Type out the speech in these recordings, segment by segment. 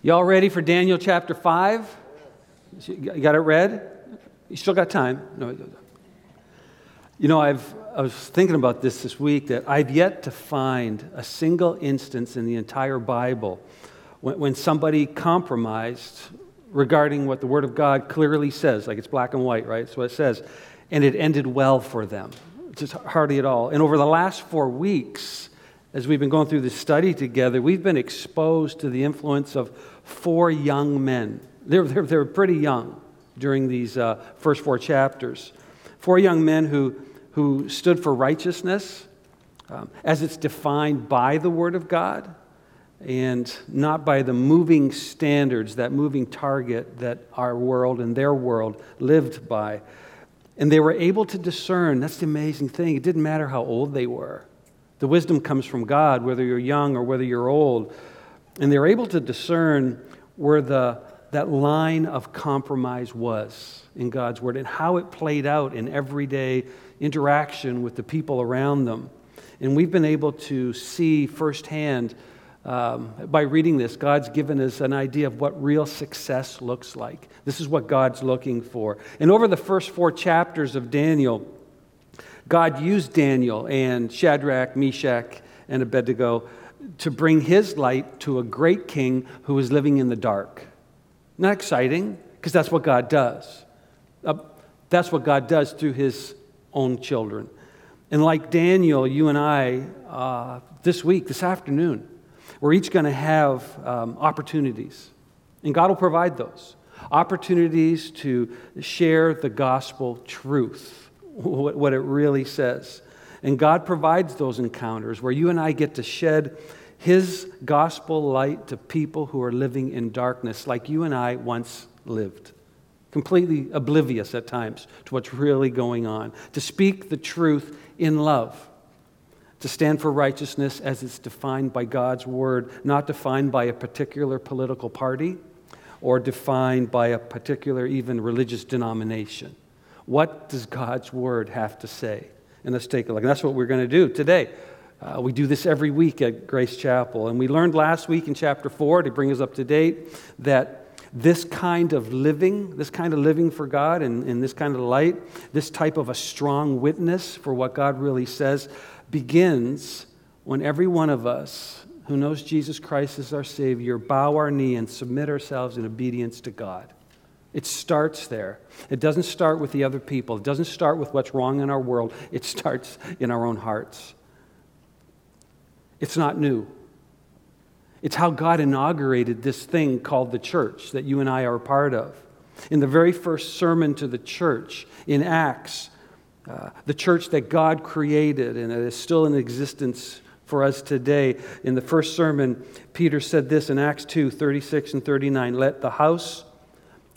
Y'all ready for Daniel chapter 5? You got it read? You still got time? No. You know, I've, I was thinking about this this week that I've yet to find a single instance in the entire Bible when, when somebody compromised regarding what the Word of God clearly says, like it's black and white, right? That's what it says. And it ended well for them. Just hardly at all. And over the last four weeks, as we've been going through this study together, we've been exposed to the influence of four young men. They're, they're, they're pretty young during these uh, first four chapters. Four young men who, who stood for righteousness um, as it's defined by the Word of God and not by the moving standards, that moving target that our world and their world lived by. And they were able to discern. That's the amazing thing. It didn't matter how old they were. The wisdom comes from God, whether you're young or whether you're old. And they're able to discern where the, that line of compromise was in God's Word and how it played out in everyday interaction with the people around them. And we've been able to see firsthand um, by reading this, God's given us an idea of what real success looks like. This is what God's looking for. And over the first four chapters of Daniel, God used Daniel and Shadrach, Meshach, and Abednego to bring his light to a great king who was living in the dark. Not exciting, because that's what God does. Uh, that's what God does through his own children. And like Daniel, you and I, uh, this week, this afternoon, we're each going to have um, opportunities, and God will provide those opportunities to share the gospel truth what it really says. And God provides those encounters where you and I get to shed His gospel light to people who are living in darkness, like you and I once lived. Completely oblivious at times to what's really going on. To speak the truth in love. To stand for righteousness as it's defined by God's word, not defined by a particular political party or defined by a particular, even religious denomination. What does God's word have to say? And let's take a look. And that's what we're going to do today. Uh, we do this every week at Grace Chapel. And we learned last week in chapter 4, to bring us up to date, that this kind of living, this kind of living for God and, and this kind of light, this type of a strong witness for what God really says, begins when every one of us who knows Jesus Christ as our Savior bow our knee and submit ourselves in obedience to God. It starts there. It doesn't start with the other people. It doesn't start with what's wrong in our world. It starts in our own hearts. It's not new. It's how God inaugurated this thing called the church that you and I are a part of. In the very first sermon to the church in Acts, uh, the church that God created and that is still in existence for us today. In the first sermon, Peter said this in Acts 2 36 and 39 Let the house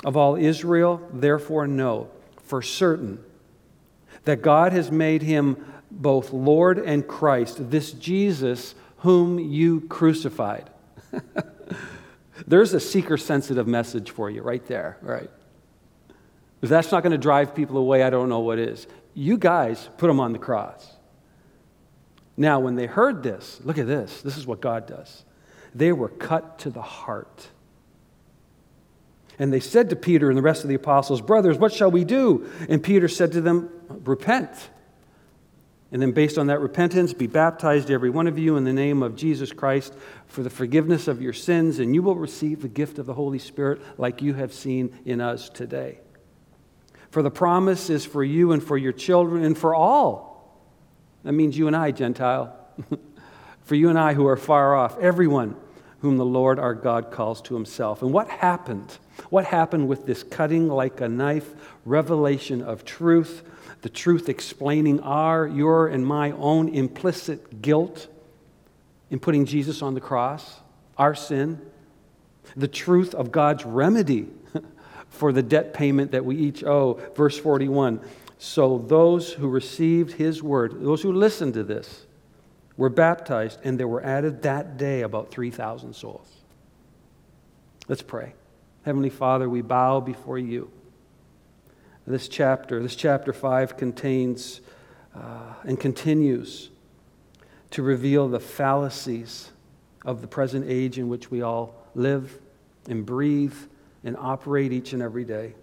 of all Israel, therefore, know for certain that God has made him both Lord and Christ, this Jesus whom you crucified. There's a seeker sensitive message for you right there, right? If that's not going to drive people away, I don't know what is. You guys put them on the cross. Now, when they heard this, look at this. This is what God does. They were cut to the heart. And they said to Peter and the rest of the apostles, Brothers, what shall we do? And Peter said to them, Repent. And then, based on that repentance, be baptized, every one of you, in the name of Jesus Christ for the forgiveness of your sins, and you will receive the gift of the Holy Spirit like you have seen in us today. For the promise is for you and for your children and for all. That means you and I, Gentile. for you and I who are far off, everyone whom the Lord our God calls to himself. And what happened? What happened with this cutting like a knife revelation of truth, the truth explaining our, your, and my own implicit guilt in putting Jesus on the cross, our sin, the truth of God's remedy for the debt payment that we each owe. Verse 41 So those who received his word, those who listened to this, were baptized, and there were added that day about 3,000 souls. Let's pray. Heavenly Father, we bow before you. This chapter, this chapter 5, contains uh, and continues to reveal the fallacies of the present age in which we all live and breathe and operate each and every day.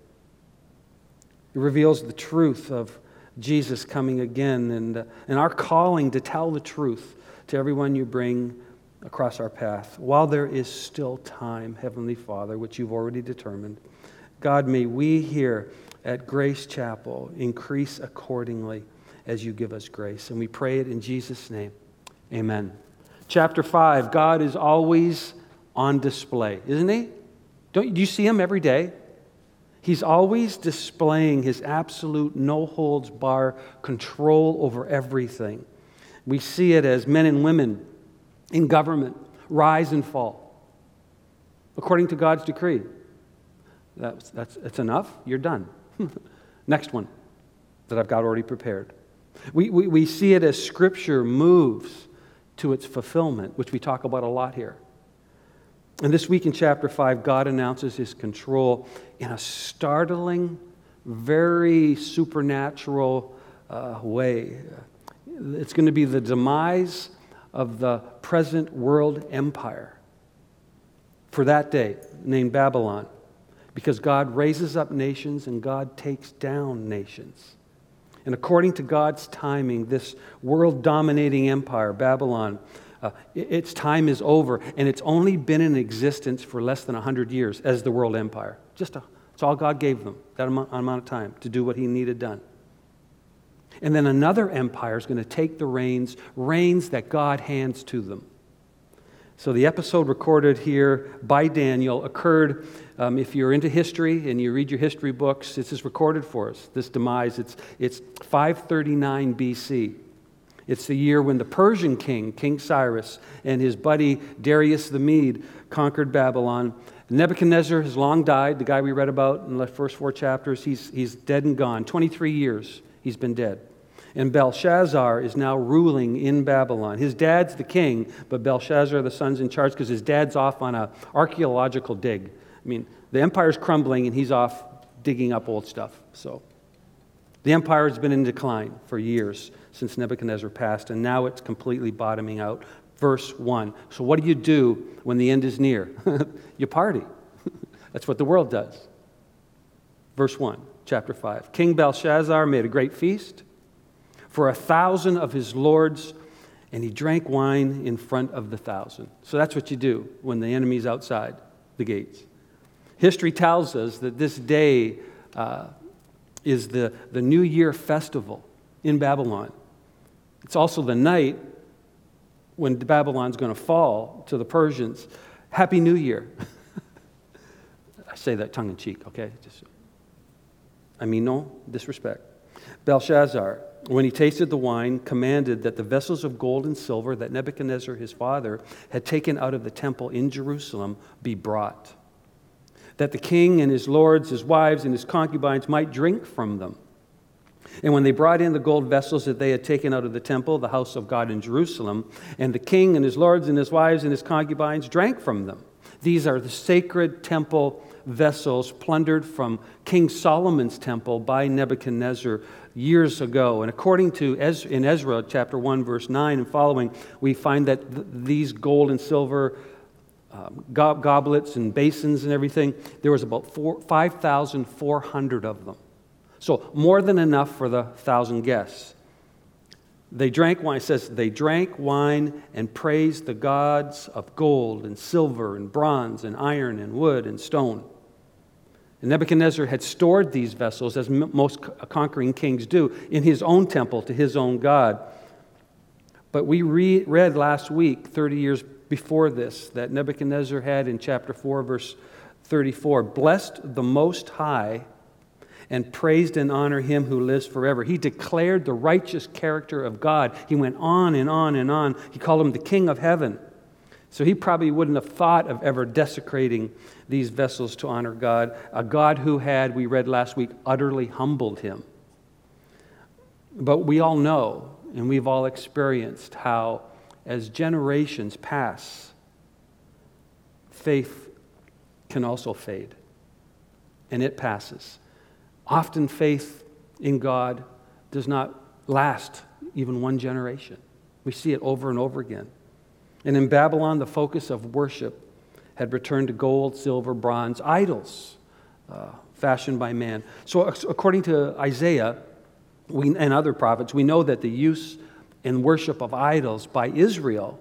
It reveals the truth of Jesus coming again and, uh, and our calling to tell the truth to everyone you bring across our path. While there is still time, Heavenly Father, which you've already determined, God, may we here at Grace Chapel increase accordingly as you give us grace. And we pray it in Jesus' name. Amen. Chapter 5 God is always on display, isn't he? Don't, do you see him every day? He's always displaying his absolute no holds bar control over everything. We see it as men and women in government rise and fall according to God's decree. That's, that's, that's enough. You're done. Next one that I've got already prepared. We, we, we see it as Scripture moves to its fulfillment, which we talk about a lot here. And this week in chapter 5, God announces his control in a startling, very supernatural uh, way. It's going to be the demise of the present world empire for that day, named Babylon, because God raises up nations and God takes down nations. And according to God's timing, this world dominating empire, Babylon, uh, its time is over, and it's only been in existence for less than 100 years as the world empire. Just a, that's all God gave them, that amount, amount of time to do what He needed done. And then another empire is going to take the reins, reins that God hands to them. So the episode recorded here by Daniel occurred. Um, if you're into history and you read your history books, this is recorded for us. This demise, it's, it's 539 BC. It's the year when the Persian king, King Cyrus, and his buddy Darius the Mede conquered Babylon. Nebuchadnezzar has long died, the guy we read about in the first four chapters. He's, he's dead and gone. 23 years he's been dead. And Belshazzar is now ruling in Babylon. His dad's the king, but Belshazzar, the son's in charge because his dad's off on an archaeological dig. I mean, the empire's crumbling and he's off digging up old stuff. So the empire has been in decline for years since Nebuchadnezzar passed, and now it's completely bottoming out. Verse 1. So, what do you do when the end is near? you party. That's what the world does. Verse 1, chapter 5. King Belshazzar made a great feast for a thousand of his lords, and he drank wine in front of the thousand. So, that's what you do when the enemy's outside the gates. History tells us that this day uh, is the, the New Year festival in Babylon. It's also the night when Babylon's going to fall to the Persians. Happy New Year. I say that tongue in cheek, okay? Just, I mean no disrespect. Belshazzar, when he tasted the wine, commanded that the vessels of gold and silver that Nebuchadnezzar his father had taken out of the temple in Jerusalem be brought, that the king and his lords, his wives, and his concubines might drink from them. And when they brought in the gold vessels that they had taken out of the temple, the house of God in Jerusalem, and the king and his lords and his wives and his concubines drank from them. These are the sacred temple vessels plundered from King Solomon's temple by Nebuchadnezzar years ago. And according to Ez- in Ezra chapter 1 verse 9 and following, we find that th- these gold and silver um, go- goblets and basins and everything, there was about 5,400 of them. So, more than enough for the thousand guests. They drank wine, it says, they drank wine and praised the gods of gold and silver and bronze and iron and wood and stone. And Nebuchadnezzar had stored these vessels, as most conquering kings do, in his own temple to his own God. But we re- read last week, 30 years before this, that Nebuchadnezzar had in chapter 4, verse 34 blessed the Most High and praised and honored him who lives forever. He declared the righteous character of God. He went on and on and on. He called him the King of heaven. So he probably wouldn't have thought of ever desecrating these vessels to honor God, a God who had, we read last week, utterly humbled him. But we all know, and we've all experienced how, as generations pass, faith can also fade, and it passes. Often, faith in God does not last even one generation. We see it over and over again. And in Babylon, the focus of worship had returned to gold, silver, bronze, idols uh, fashioned by man. So, according to Isaiah we, and other prophets, we know that the use and worship of idols by Israel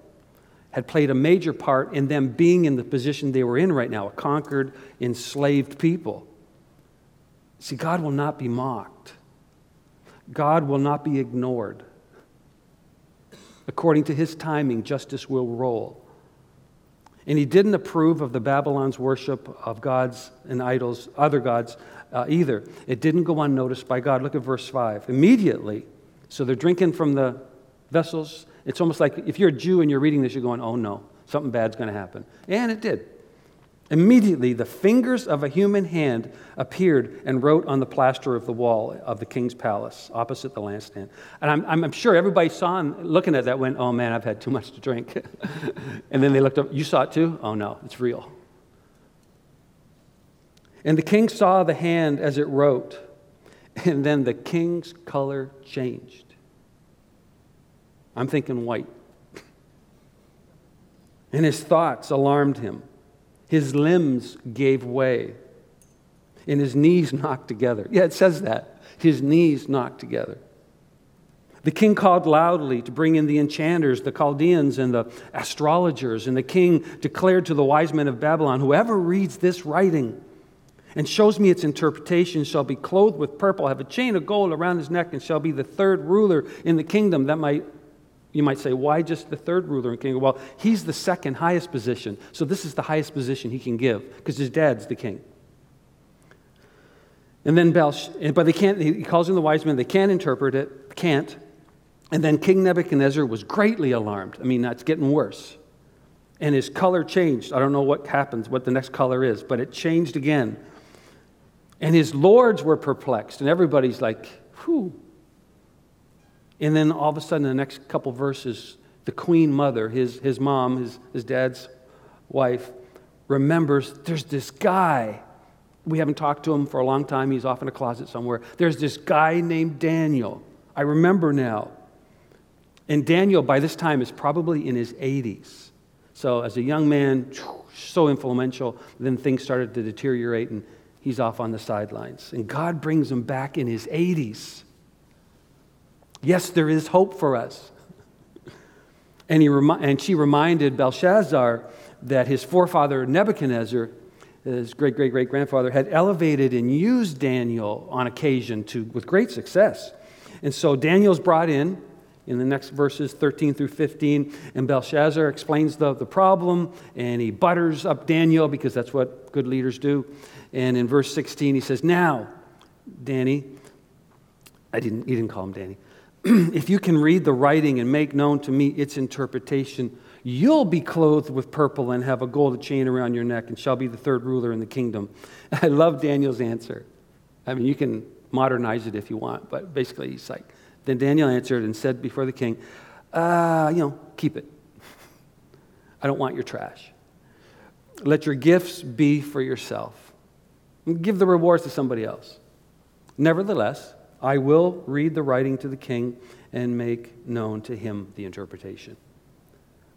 had played a major part in them being in the position they were in right now a conquered, enslaved people. See, God will not be mocked, God will not be ignored. According to his timing, justice will roll. And he didn't approve of the Babylon's worship of gods and idols, other gods uh, either. It didn't go unnoticed by God. Look at verse 5. Immediately, so they're drinking from the vessels. It's almost like if you're a Jew and you're reading this, you're going, oh no, something bad's going to happen. And it did. Immediately, the fingers of a human hand appeared and wrote on the plaster of the wall of the king's palace opposite the lampstand. And I'm, I'm sure everybody saw and looking at that went, oh man, I've had too much to drink. and then they looked up, you saw it too? Oh no, it's real. And the king saw the hand as it wrote, and then the king's color changed. I'm thinking white. And his thoughts alarmed him. His limbs gave way, and his knees knocked together. Yeah, it says that. His knees knocked together. The king called loudly to bring in the enchanters, the Chaldeans, and the astrologers. And the king declared to the wise men of Babylon Whoever reads this writing and shows me its interpretation shall be clothed with purple, have a chain of gold around his neck, and shall be the third ruler in the kingdom. That might you might say, why just the third ruler and king? Well, he's the second highest position. So this is the highest position he can give because his dad's the king. And then Belsh, but they can't, he calls in the wise men, they can't interpret it, can't. And then King Nebuchadnezzar was greatly alarmed. I mean, that's getting worse. And his color changed. I don't know what happens, what the next color is, but it changed again. And his lords were perplexed, and everybody's like, whew, and then all of a sudden, the next couple verses, the queen mother, his, his mom, his, his dad's wife, remembers there's this guy. We haven't talked to him for a long time. He's off in a closet somewhere. There's this guy named Daniel. I remember now. And Daniel, by this time, is probably in his 80s. So, as a young man, so influential, then things started to deteriorate and he's off on the sidelines. And God brings him back in his 80s. Yes, there is hope for us. And, he remi- and she reminded Belshazzar that his forefather Nebuchadnezzar, his great great great grandfather, had elevated and used Daniel on occasion to, with great success. And so Daniel's brought in in the next verses 13 through 15, and Belshazzar explains the, the problem and he butters up Daniel because that's what good leaders do. And in verse 16, he says, Now, Danny, I didn't, he didn't call him Danny. if you can read the writing and make known to me its interpretation, you'll be clothed with purple and have a gold chain around your neck and shall be the third ruler in the kingdom. I love Daniel's answer. I mean, you can modernize it if you want, but basically he's like, then Daniel answered and said before the king, uh, you know, keep it. I don't want your trash. Let your gifts be for yourself. Give the rewards to somebody else. Nevertheless, I will read the writing to the king and make known to him the interpretation.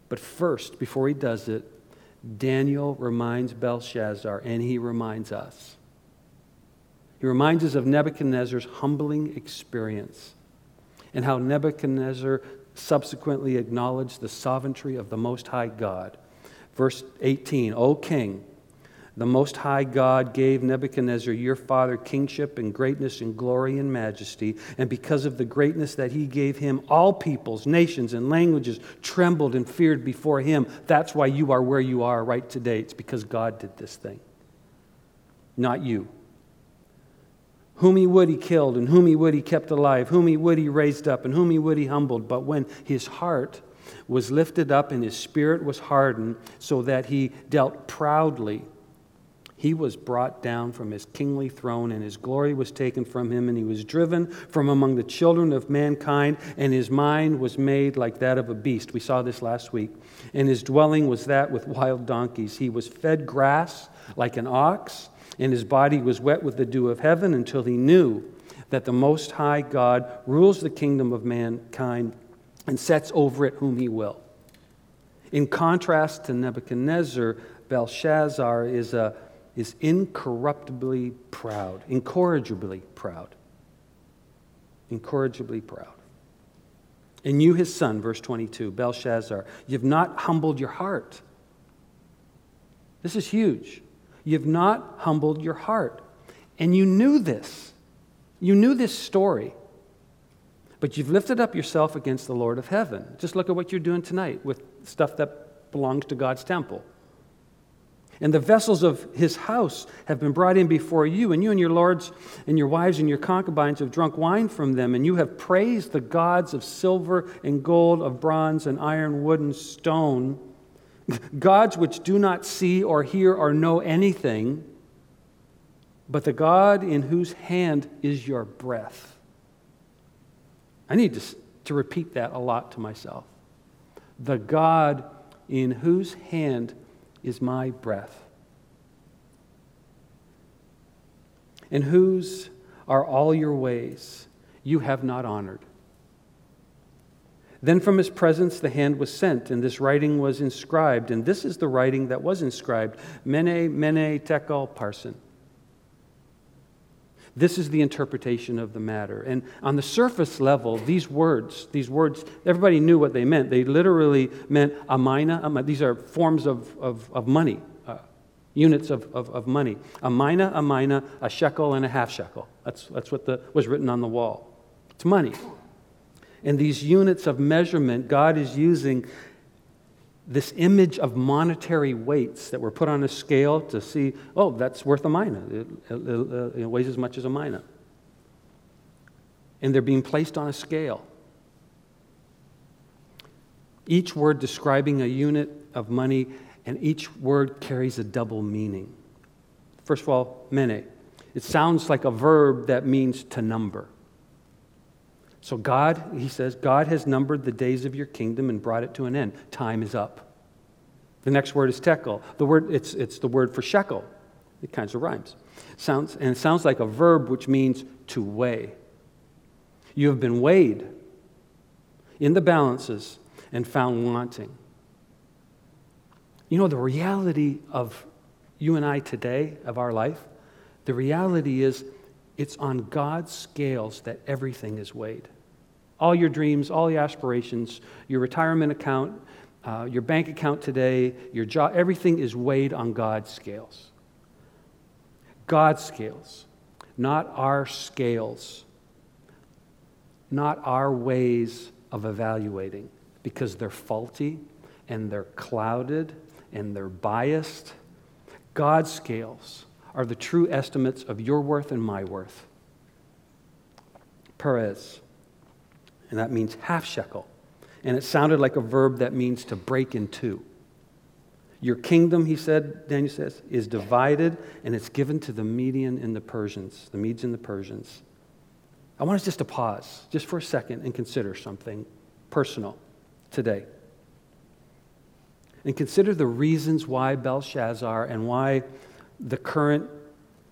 But first, before he does it, Daniel reminds Belshazzar and he reminds us. He reminds us of Nebuchadnezzar's humbling experience and how Nebuchadnezzar subsequently acknowledged the sovereignty of the Most High God. Verse 18 O king, the Most High God gave Nebuchadnezzar, your father, kingship and greatness and glory and majesty. And because of the greatness that he gave him, all peoples, nations, and languages trembled and feared before him. That's why you are where you are right today. It's because God did this thing, not you. Whom he would, he killed, and whom he would, he kept alive, whom he would, he raised up, and whom he would, he humbled. But when his heart was lifted up and his spirit was hardened, so that he dealt proudly, he was brought down from his kingly throne, and his glory was taken from him, and he was driven from among the children of mankind, and his mind was made like that of a beast. We saw this last week. And his dwelling was that with wild donkeys. He was fed grass like an ox, and his body was wet with the dew of heaven until he knew that the Most High God rules the kingdom of mankind and sets over it whom he will. In contrast to Nebuchadnezzar, Belshazzar is, a, is incorruptibly proud, incorrigibly proud. Incorrigibly proud. And you, his son, verse 22, Belshazzar, you've not humbled your heart. This is huge. You've not humbled your heart. And you knew this. You knew this story. But you've lifted up yourself against the Lord of heaven. Just look at what you're doing tonight with stuff that belongs to God's temple. And the vessels of his house have been brought in before you, and you and your lords and your wives and your concubines have drunk wine from them, and you have praised the gods of silver and gold, of bronze and iron, wood and stone, gods which do not see or hear or know anything, but the God in whose hand is your breath. I need to, to repeat that a lot to myself. The God in whose hand is my breath. And whose are all your ways you have not honored. Then from his presence the hand was sent, and this writing was inscribed. And this is the writing that was inscribed Mene, Mene, Tekel, Parsin. This is the interpretation of the matter. And on the surface level, these words, these words, everybody knew what they meant. They literally meant a mina. These are forms of, of, of money, uh, units of, of, of, money. A mina, a mina, a shekel, and a half shekel. That's, that's what the, was written on the wall. It's money. And these units of measurement, God is using this image of monetary weights that were put on a scale to see, oh, that's worth a mina. It, it, it, weighs as much as a mina. And they're being placed on a scale. Each word describing a unit of money, and each word carries a double meaning. First of all, mene. It sounds like a verb that means to number. So, God, he says, God has numbered the days of your kingdom and brought it to an end. Time is up. The next word is tekel. The word, it's, it's the word for shekel. It kinds of rhymes. Sounds, and it sounds like a verb which means to weigh. You have been weighed in the balances and found wanting. You know, the reality of you and I today, of our life, the reality is it's on God's scales that everything is weighed. All your dreams, all your aspirations, your retirement account, uh, your bank account today, your job, everything is weighed on God's scales. God's scales, not our scales, not our ways of evaluating, because they're faulty and they're clouded and they're biased. God's scales are the true estimates of your worth and my worth. Peres, and that means half shekel. And it sounded like a verb that means to break in two. Your kingdom, he said, Daniel says, is divided and it's given to the Median and the Persians, the Medes and the Persians. I want us just to pause just for a second and consider something personal today. And consider the reasons why Belshazzar and why the current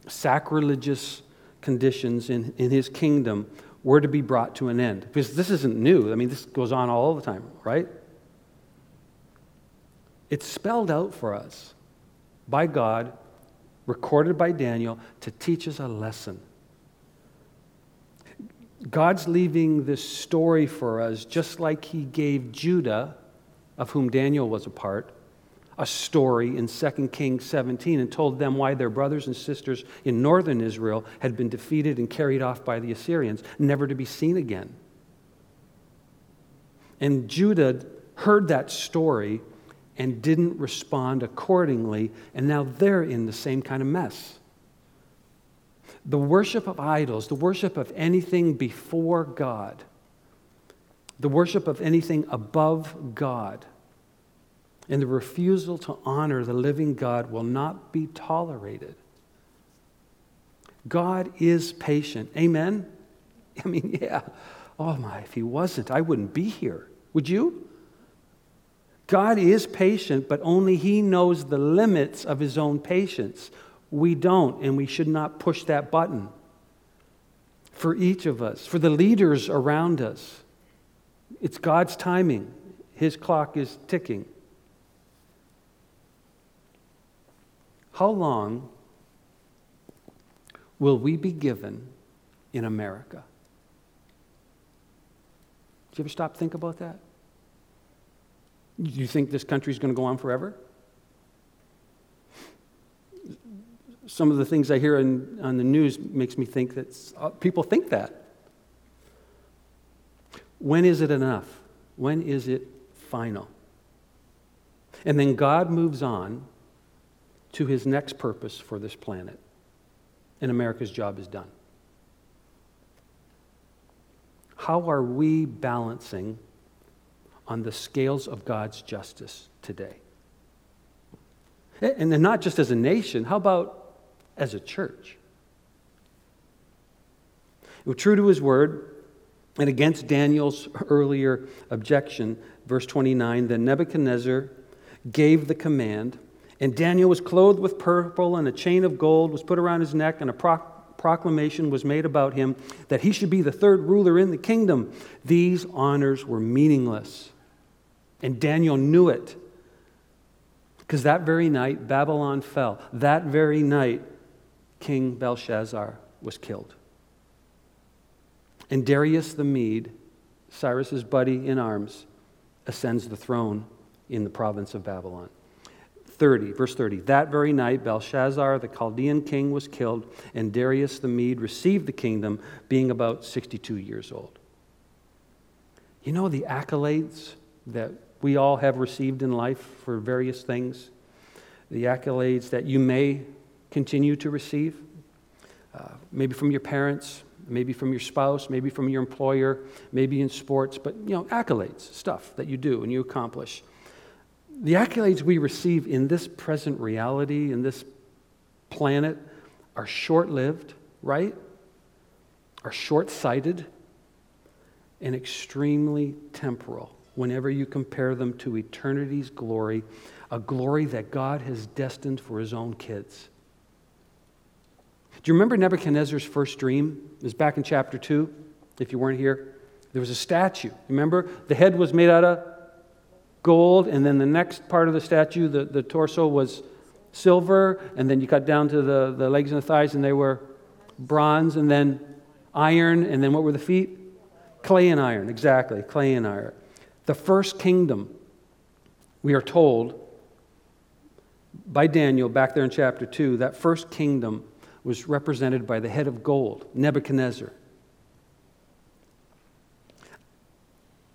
sacrilegious conditions in, in his kingdom were to be brought to an end. Because this isn't new. I mean, this goes on all the time, right? It's spelled out for us by God, recorded by Daniel, to teach us a lesson. God's leaving this story for us just like he gave Judah, of whom Daniel was a part, a story in 2 Kings 17 and told them why their brothers and sisters in northern Israel had been defeated and carried off by the Assyrians, never to be seen again. And Judah heard that story and didn't respond accordingly, and now they're in the same kind of mess. The worship of idols, the worship of anything before God, the worship of anything above God and the refusal to honor the living God will not be tolerated. God is patient. Amen? I mean, yeah. Oh my, if He wasn't, I wouldn't be here. Would you? God is patient, but only He knows the limits of His own patience. We don't, and we should not push that button. For each of us, for the leaders around us, it's God's timing. His clock is ticking. How long will we be given in America? Do you ever stop to think about that? Do you think this country is going to go on forever? Some of the things I hear in, on the news makes me think that uh, people think that. When is it enough? When is it final? And then God moves on to his next purpose for this planet, and America's job is done. How are we balancing on the scales of God's justice today? And then not just as a nation, how about as a church? True to his word, and against Daniel's earlier objection, verse 29, then Nebuchadnezzar gave the command, and Daniel was clothed with purple, and a chain of gold was put around his neck, and a pro- proclamation was made about him that he should be the third ruler in the kingdom. These honors were meaningless. And Daniel knew it. Because that very night, Babylon fell. That very night, King Belshazzar was killed. And Darius the Mede, Cyrus's buddy in arms, ascends the throne in the province of Babylon. 30, verse 30. That very night, Belshazzar, the Chaldean king, was killed, and Darius the Mede received the kingdom, being about 62 years old. You know the accolades that we all have received in life for various things? The accolades that you may continue to receive, uh, maybe from your parents, maybe from your spouse, maybe from your employer, maybe in sports, but you know, accolades, stuff that you do and you accomplish. The accolades we receive in this present reality, in this planet, are short lived, right? Are short sighted and extremely temporal whenever you compare them to eternity's glory, a glory that God has destined for his own kids. Do you remember Nebuchadnezzar's first dream? It was back in chapter 2, if you weren't here. There was a statue. Remember? The head was made out of gold, and then the next part of the statue, the, the torso, was silver, and then you cut down to the, the legs and the thighs, and they were bronze, and then iron, and then what were the feet? Clay and iron, exactly, clay and iron. The first kingdom, we are told by Daniel back there in chapter 2, that first kingdom was represented by the head of gold, Nebuchadnezzar.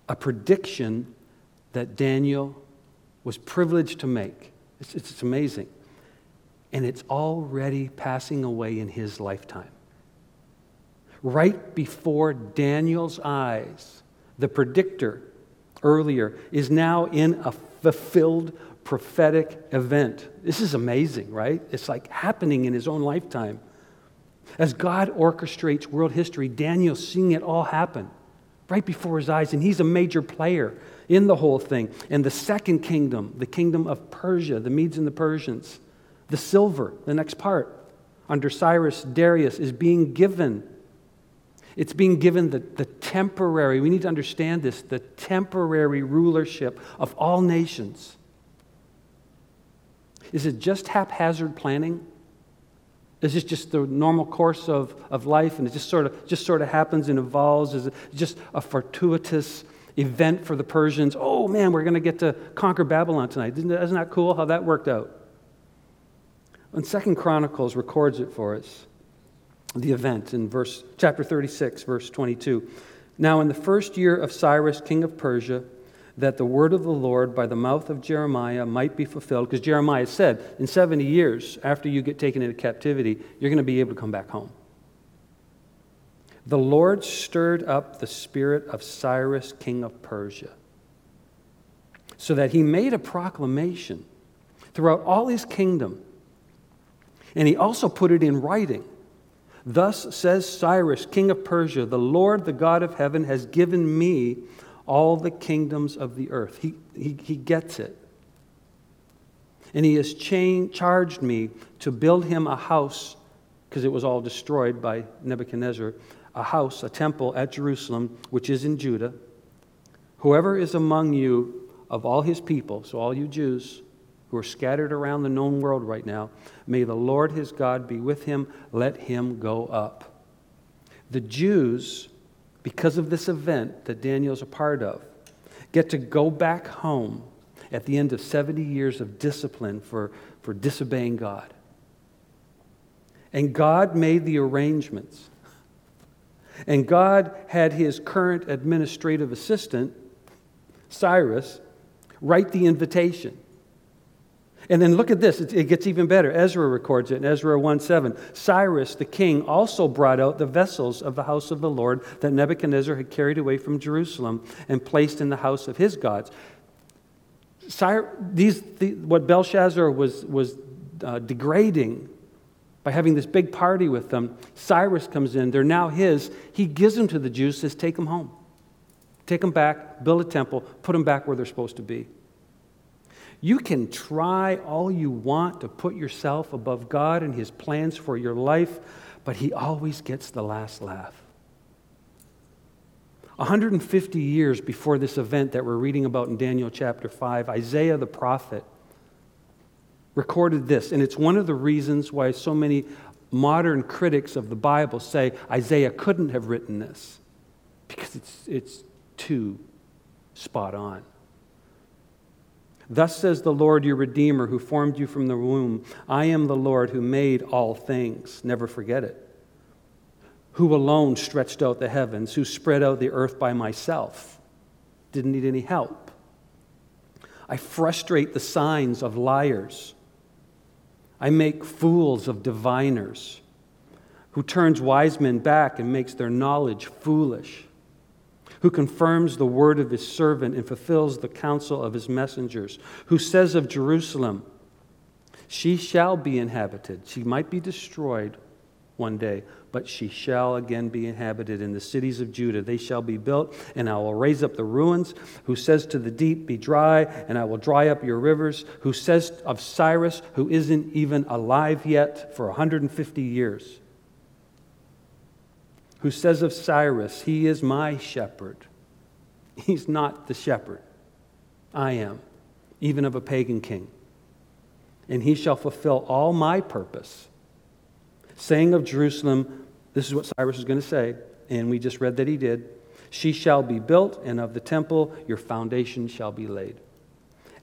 A prediction that Daniel was privileged to make. It's, it's, amazing. And it's already passing away in his lifetime. Right before Daniel's eyes, the predictor earlier is now in a fulfilled prophetic event. This is amazing, right? It's like happening in his own lifetime. As God orchestrates world history, Daniel's seeing it all happen right before his eyes, and he's a major player in the whole thing. And the second kingdom, the kingdom of Persia, the Medes and the Persians, the silver, the next part, under Cyrus, Darius, is being given. It's being given the, the temporary, we need to understand this, the temporary rulership of all nations. Is it just haphazard planning? Is this just the normal course of, of life and it just sort of just sort of happens and evolves? Is it just a fortuitous event for the Persians? Oh man, we're going to get to conquer Babylon tonight. Isn't that, isn't that cool how that worked out? And Second Chronicles records it for us, the event in verse chapter 36, verse 22. Now in the first year of Cyrus, king of Persia, that the word of the Lord by the mouth of Jeremiah might be fulfilled. Because Jeremiah said, in 70 years, after you get taken into captivity, you're going to be able to come back home. The Lord stirred up the spirit of Cyrus, king of Persia, so that he made a proclamation throughout all his kingdom. And he also put it in writing. Thus says Cyrus, king of Persia, the Lord, the God of heaven, has given me all the kingdoms of the earth. He, he, he gets it. And he has chain, charged me to build him a house, because it was all destroyed by Nebuchadnezzar, a house, a temple at Jerusalem, which is in Judah. Whoever is among you of all his people, so all you Jews, who are scattered around the known world right now. May the Lord his God be with him. Let him go up. The Jews, because of this event that Daniel's a part of, get to go back home at the end of 70 years of discipline for, for disobeying God. And God made the arrangements. And God had his current administrative assistant, Cyrus, write the invitation. And then look at this, it gets even better. Ezra records it in Ezra 1 7. Cyrus the king also brought out the vessels of the house of the Lord that Nebuchadnezzar had carried away from Jerusalem and placed in the house of his gods. Cyrus, these, the, what Belshazzar was, was uh, degrading by having this big party with them, Cyrus comes in, they're now his. He gives them to the Jews, says, Take them home. Take them back, build a temple, put them back where they're supposed to be. You can try all you want to put yourself above God and His plans for your life, but He always gets the last laugh. 150 years before this event that we're reading about in Daniel chapter 5, Isaiah the prophet recorded this, and it's one of the reasons why so many modern critics of the Bible say Isaiah couldn't have written this, because it's, it's too spot on. Thus says the Lord your Redeemer, who formed you from the womb I am the Lord who made all things. Never forget it. Who alone stretched out the heavens, who spread out the earth by myself. Didn't need any help. I frustrate the signs of liars. I make fools of diviners, who turns wise men back and makes their knowledge foolish who confirms the word of his servant and fulfills the counsel of his messengers, who says of Jerusalem, She shall be inhabited. She might be destroyed one day, but she shall again be inhabited in the cities of Judah. They shall be built, and I will raise up the ruins. Who says to the deep, Be dry, and I will dry up your rivers. Who says of Cyrus, who isn't even alive yet for 150 years, who says of Cyrus, He is my shepherd. He's not the shepherd. I am, even of a pagan king. And he shall fulfill all my purpose. Saying of Jerusalem, this is what Cyrus is going to say, and we just read that he did. She shall be built, and of the temple your foundation shall be laid.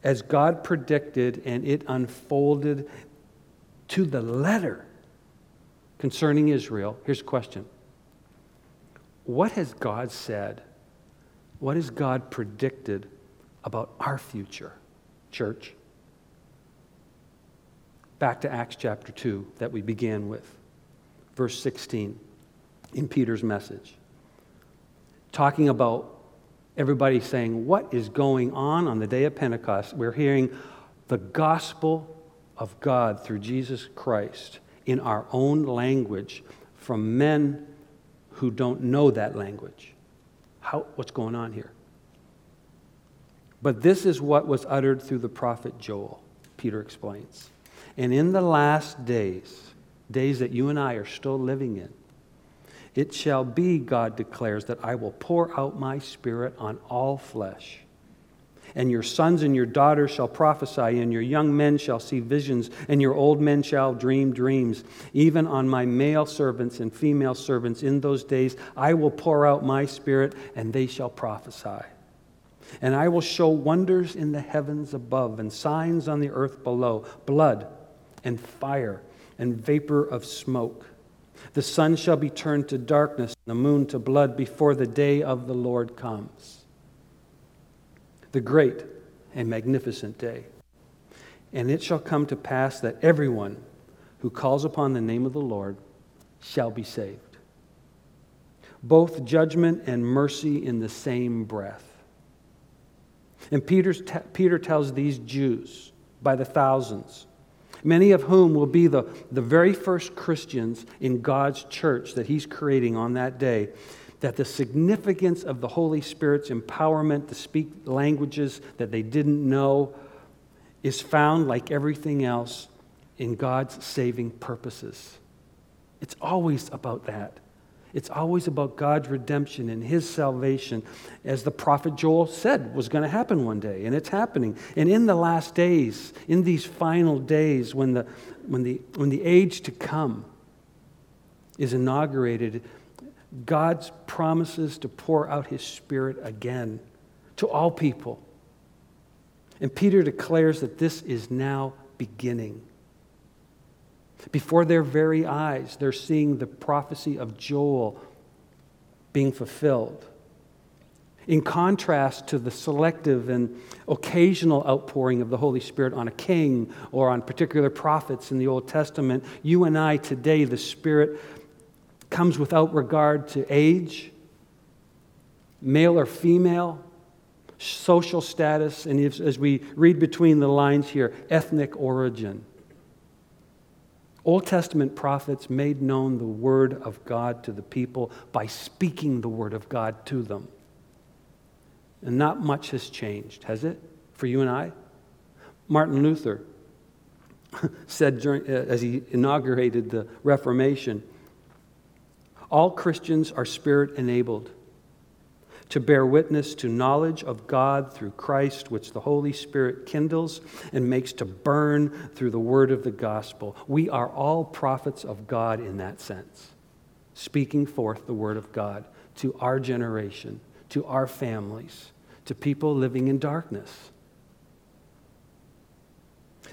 As God predicted, and it unfolded to the letter concerning Israel, here's a question what has God said? What has God predicted about our future, church? Back to Acts chapter 2 that we began with, verse 16 in Peter's message. Talking about everybody saying, What is going on on the day of Pentecost? We're hearing the gospel of God through Jesus Christ in our own language from men who don't know that language. How, what's going on here? But this is what was uttered through the prophet Joel, Peter explains. And in the last days, days that you and I are still living in, it shall be, God declares, that I will pour out my spirit on all flesh. And your sons and your daughters shall prophesy, and your young men shall see visions, and your old men shall dream dreams. Even on my male servants and female servants in those days I will pour out my spirit, and they shall prophesy. And I will show wonders in the heavens above, and signs on the earth below blood and fire and vapor of smoke. The sun shall be turned to darkness, and the moon to blood before the day of the Lord comes the great and magnificent day. And it shall come to pass that everyone who calls upon the name of the Lord shall be saved. Both judgment and mercy in the same breath. And Peter's t- Peter tells these Jews by the thousands, many of whom will be the, the very first Christians in God's church that he's creating on that day that the significance of the Holy Spirit's empowerment to speak languages that they didn't know is found, like everything else, in God's saving purposes. It's always about that. It's always about God's redemption and His salvation, as the prophet Joel said was going to happen one day, and it's happening. And in the last days, in these final days, when the, when the, when the age to come is inaugurated, God's promises to pour out His Spirit again to all people. And Peter declares that this is now beginning. Before their very eyes, they're seeing the prophecy of Joel being fulfilled. In contrast to the selective and occasional outpouring of the Holy Spirit on a king or on particular prophets in the Old Testament, you and I today, the Spirit comes without regard to age, male or female, social status, and as we read between the lines here, ethnic origin. Old Testament prophets made known the Word of God to the people by speaking the Word of God to them. And not much has changed, has it, for you and I? Martin Luther said during, uh, as he inaugurated the Reformation all Christians are spirit enabled to bear witness to knowledge of God through Christ, which the Holy Spirit kindles and makes to burn through the word of the gospel. We are all prophets of God in that sense, speaking forth the word of God to our generation, to our families, to people living in darkness.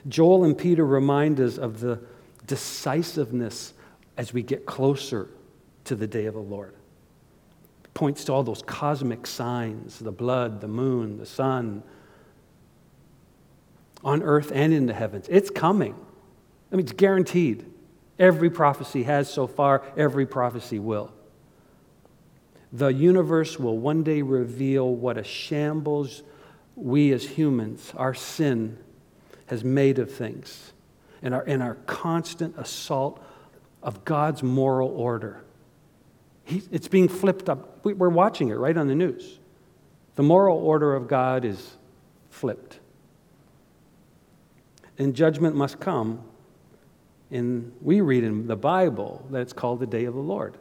Joel and Peter remind us of the decisiveness as we get closer to the day of the Lord points to all those cosmic signs the blood, the moon, the sun, on earth and in the heavens. It's coming. I mean, it's guaranteed. Every prophecy has so far, every prophecy will. The universe will one day reveal what a shambles we as humans, our sin, has made of things, and our, and our constant assault of God's moral order. It's being flipped up. We're watching it right on the news. The moral order of God is flipped. And judgment must come. And we read in the Bible that it's called the day of the Lord.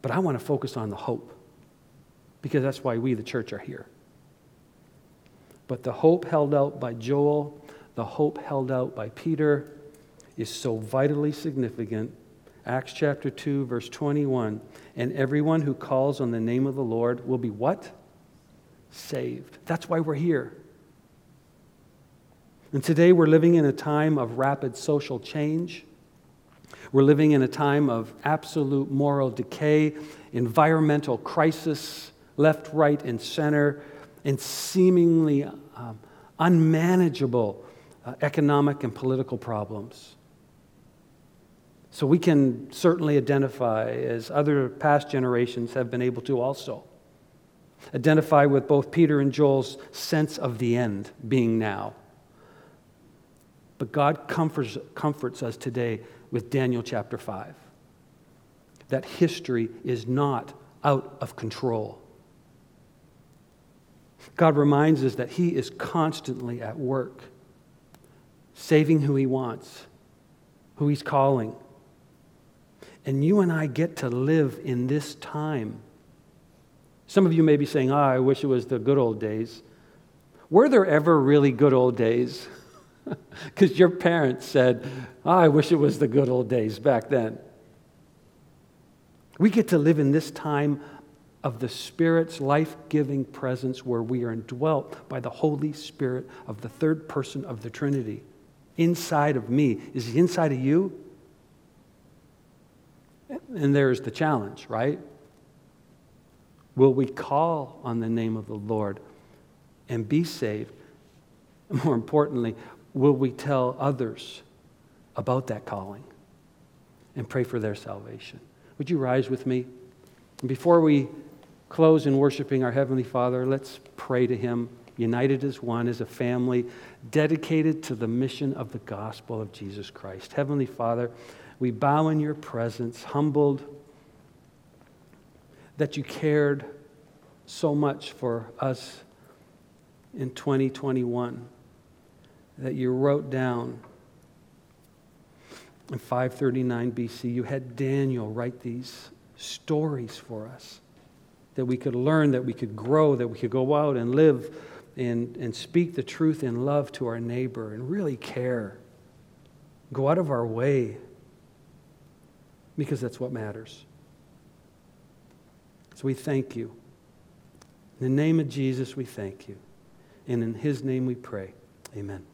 But I want to focus on the hope because that's why we, the church, are here. But the hope held out by Joel, the hope held out by Peter, is so vitally significant Acts chapter 2, verse 21. And everyone who calls on the name of the Lord will be what? Saved. That's why we're here. And today we're living in a time of rapid social change. We're living in a time of absolute moral decay, environmental crisis, left, right, and center, and seemingly um, unmanageable uh, economic and political problems. So we can certainly identify, as other past generations have been able to also, identify with both Peter and Joel's sense of the end being now. But God comforts, comforts us today with Daniel chapter 5 that history is not out of control. God reminds us that He is constantly at work, saving who He wants, who He's calling and you and I get to live in this time. Some of you may be saying, oh, I wish it was the good old days. Were there ever really good old days? Because your parents said, oh, I wish it was the good old days back then. We get to live in this time of the Spirit's life giving presence where we are indwelt by the Holy Spirit of the third person of the Trinity. Inside of me. Is he inside of you? And there's the challenge, right? Will we call on the name of the Lord and be saved? More importantly, will we tell others about that calling and pray for their salvation? Would you rise with me? Before we close in worshiping our Heavenly Father, let's pray to Him, united as one, as a family, dedicated to the mission of the gospel of Jesus Christ. Heavenly Father, we bow in your presence, humbled that you cared so much for us in 2021, that you wrote down in 539 BC, you had Daniel write these stories for us that we could learn, that we could grow, that we could go out and live and, and speak the truth in love to our neighbor and really care. Go out of our way because that's what matters. So we thank you. In the name of Jesus, we thank you. And in his name we pray. Amen.